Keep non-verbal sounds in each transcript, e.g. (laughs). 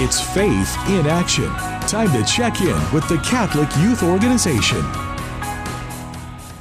It's faith in action. Time to check in with the Catholic Youth Organization.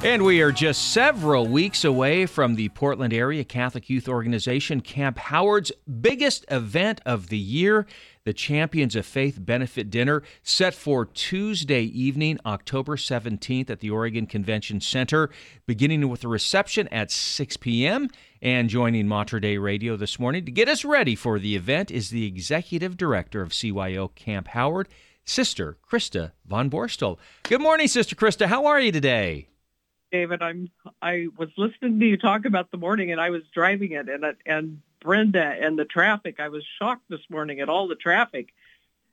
And we are just several weeks away from the Portland Area Catholic Youth Organization Camp Howard's biggest event of the year, the Champions of Faith Benefit Dinner, set for Tuesday evening, October 17th at the Oregon Convention Center, beginning with a reception at 6 p.m. And joining Mater Dei Radio this morning to get us ready for the event is the Executive Director of CYO Camp Howard, Sister Krista Von Borstel. Good morning, Sister Krista. How are you today? David. I'm I was listening to you talk about the morning, and I was driving it, and and Brenda and the traffic. I was shocked this morning at all the traffic.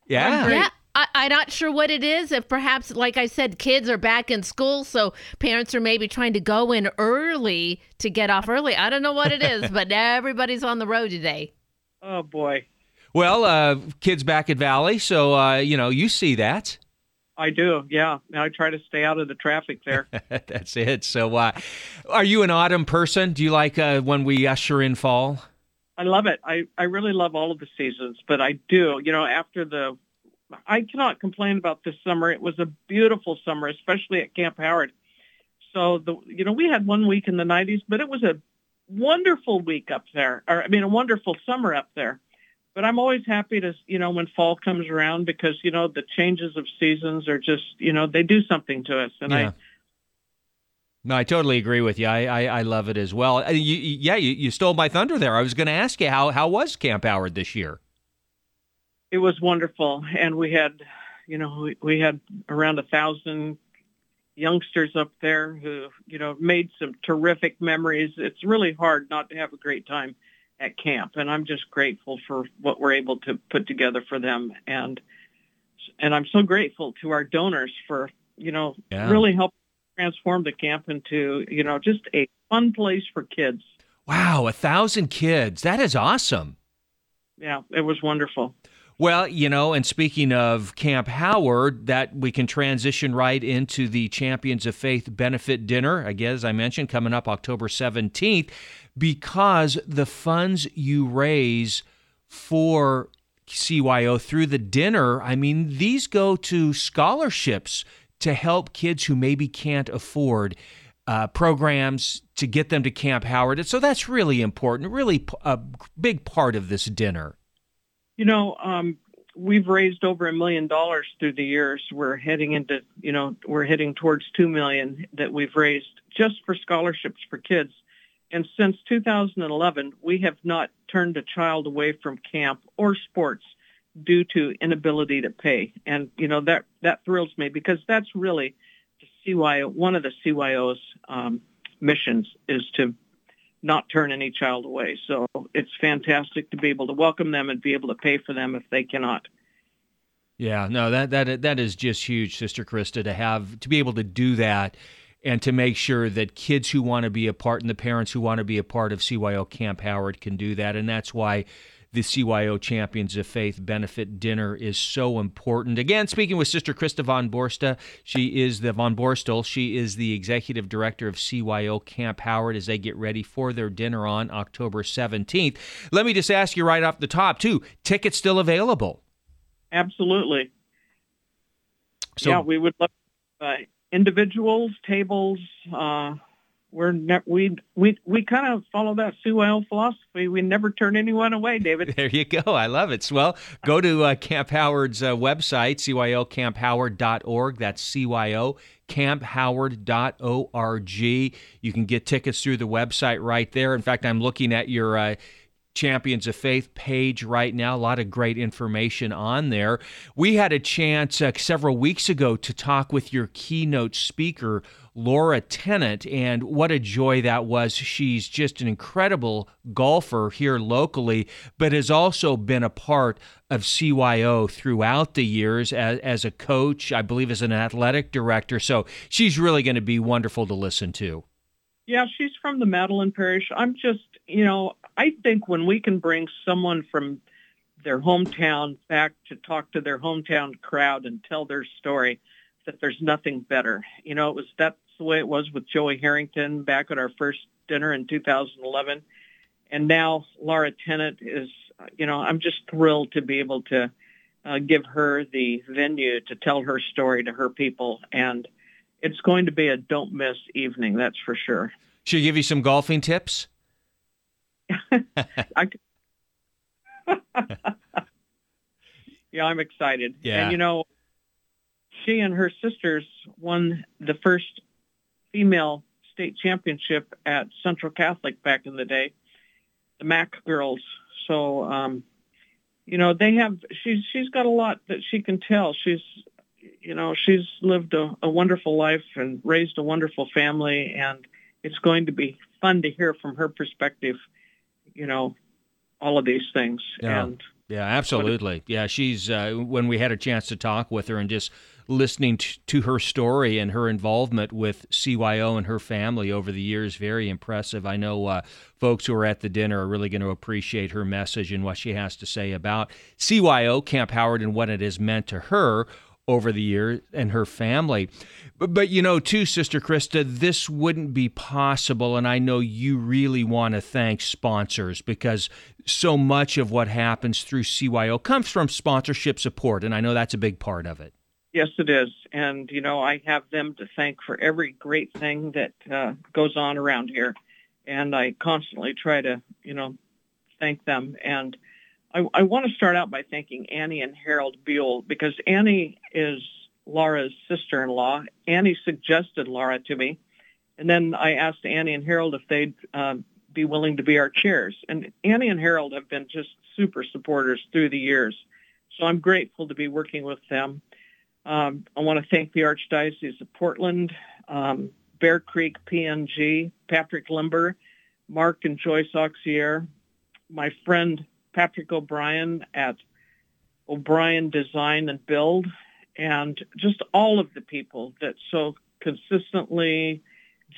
Yeah, yeah. I, I'm not sure what it is. If perhaps, like I said, kids are back in school, so parents are maybe trying to go in early to get off early. I don't know what it is, (laughs) but everybody's on the road today. Oh boy. Well, uh, kids back at Valley, so uh, you know you see that. I do, yeah. I try to stay out of the traffic there. (laughs) That's it. So, uh, are you an autumn person? Do you like uh, when we usher in fall? I love it. I, I really love all of the seasons, but I do, you know, after the, I cannot complain about this summer. It was a beautiful summer, especially at Camp Howard. So the, you know, we had one week in the 90s, but it was a wonderful week up there, or I mean, a wonderful summer up there but I'm always happy to, you know, when fall comes around because, you know, the changes of seasons are just, you know, they do something to us. And yeah. I, no, I totally agree with you. I, I, I love it as well. You, yeah, you, you stole my thunder there. I was going to ask you how how was Camp Howard this year? It was wonderful, and we had, you know, we, we had around a thousand youngsters up there who, you know, made some terrific memories. It's really hard not to have a great time at camp, and I'm just grateful for what we're able to put together for them, and and I'm so grateful to our donors for you know yeah. really help transform the camp into you know just a fun place for kids. Wow, a thousand kids! That is awesome. Yeah, it was wonderful. Well, you know, and speaking of Camp Howard, that we can transition right into the Champions of Faith benefit dinner. Again, as I mentioned, coming up October 17th because the funds you raise for CYO through the dinner, I mean, these go to scholarships to help kids who maybe can't afford uh, programs to get them to Camp Howard. And so that's really important, really a big part of this dinner. You know, um, we've raised over a million dollars through the years. We're heading into, you know, we're heading towards two million that we've raised just for scholarships for kids. And since 2011, we have not turned a child away from camp or sports due to inability to pay. And, you know, that, that thrills me because that's really the CYO, one of the CYO's um, missions is to not turn any child away. So it's fantastic to be able to welcome them and be able to pay for them if they cannot. Yeah, no, that that that is just huge, Sister Krista, to have to be able to do that and to make sure that kids who want to be a part and the parents who want to be a part of CYO Camp Howard can do that. And that's why the CYO Champions of Faith benefit dinner is so important. Again, speaking with Sister Krista Von Borsta, she is the Von Borstel. She is the executive director of CYO Camp Howard as they get ready for their dinner on October 17th. Let me just ask you right off the top, too tickets still available? Absolutely. So, yeah, we would love uh, individuals, tables. Uh, we're ne- we we we kind of follow that CYO philosophy. We never turn anyone away, David. (laughs) There you go. I love it. Well, go to uh, Camp Howard's uh, website, cyoCampHoward.org. That's CYO camphoward.org. You can get tickets through the website right there. In fact, I'm looking at your uh, Champions of Faith page right now. A lot of great information on there. We had a chance uh, several weeks ago to talk with your keynote speaker, Laura Tennant, and what a joy that was. She's just an incredible golfer here locally, but has also been a part of CYO throughout the years as, as a coach, I believe as an athletic director. So she's really going to be wonderful to listen to. Yeah, she's from the Madeleine Parish. I'm just, you know, I think when we can bring someone from their hometown back to talk to their hometown crowd and tell their story, that there's nothing better. You know, it was that's the way it was with Joey Harrington back at our first dinner in 2011, and now Laura Tennant is. You know, I'm just thrilled to be able to uh, give her the venue to tell her story to her people. And it's going to be a don't miss evening, that's for sure. Should give you some golfing tips? I, (laughs) yeah, I'm excited. Yeah. And you know, she and her sisters won the first female state championship at Central Catholic back in the day, the MAC girls. So, um, you know, they have. She's she's got a lot that she can tell. She's, you know, she's lived a, a wonderful life and raised a wonderful family, and it's going to be fun to hear from her perspective. You know, all of these things Yeah. and. Yeah, absolutely. Yeah, she's uh, when we had a chance to talk with her and just listening t- to her story and her involvement with CYO and her family over the years, very impressive. I know uh, folks who are at the dinner are really going to appreciate her message and what she has to say about CYO Camp Howard and what it has meant to her over the years and her family. But, but you know, too, Sister Krista, this wouldn't be possible. And I know you really want to thank sponsors because so much of what happens through CYO comes from sponsorship support. And I know that's a big part of it. Yes, it is. And, you know, I have them to thank for every great thing that uh, goes on around here. And I constantly try to, you know, thank them. And I, I want to start out by thanking Annie and Harold Buell because Annie is Laura's sister-in-law. Annie suggested Laura to me. And then I asked Annie and Harold if they'd uh, be willing to be our chairs. And Annie and Harold have been just super supporters through the years. So I'm grateful to be working with them. Um, I want to thank the Archdiocese of Portland, um, Bear Creek PNG, Patrick Limber, Mark and Joyce Auxier, my friend Patrick O'Brien at O'Brien Design and Build, and just all of the people that so consistently,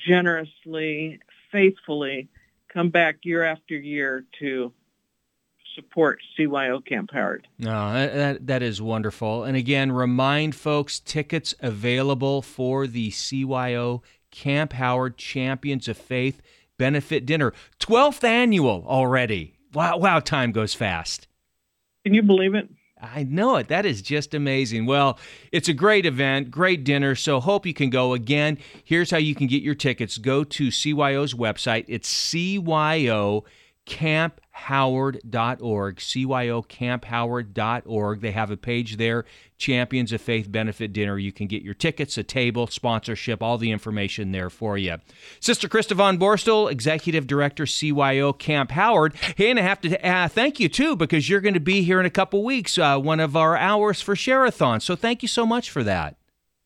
generously, faithfully come back year after year to support CYO Camp Howard. No, that, that, is wonderful. And again, remind folks tickets available for the CYO Camp Howard Champions of Faith benefit dinner. 12th annual already. Wow, wow, time goes fast. Can you believe it? I know it. That is just amazing. Well, it's a great event, great dinner. So hope you can go. Again, here's how you can get your tickets. Go to CYO's website. It's CYO camphoward.org, cyocampHoward.org. They have a page there, Champions of Faith Benefit Dinner. You can get your tickets, a table, sponsorship, all the information there for you. Sister Krista Von Borstel, Executive Director, CYO Camp Howard. Hey, and I have to uh, thank you too because you're going to be here in a couple weeks, uh, one of our hours for Share-a-thon. So thank you so much for that.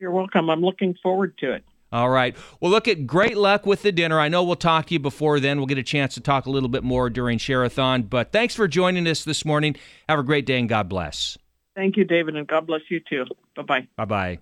You're welcome. I'm looking forward to it. All right. Well, look at great luck with the dinner. I know we'll talk to you before then. We'll get a chance to talk a little bit more during Share-a-thon. But thanks for joining us this morning. Have a great day and God bless. Thank you, David, and God bless you too. Bye-bye. Bye bye.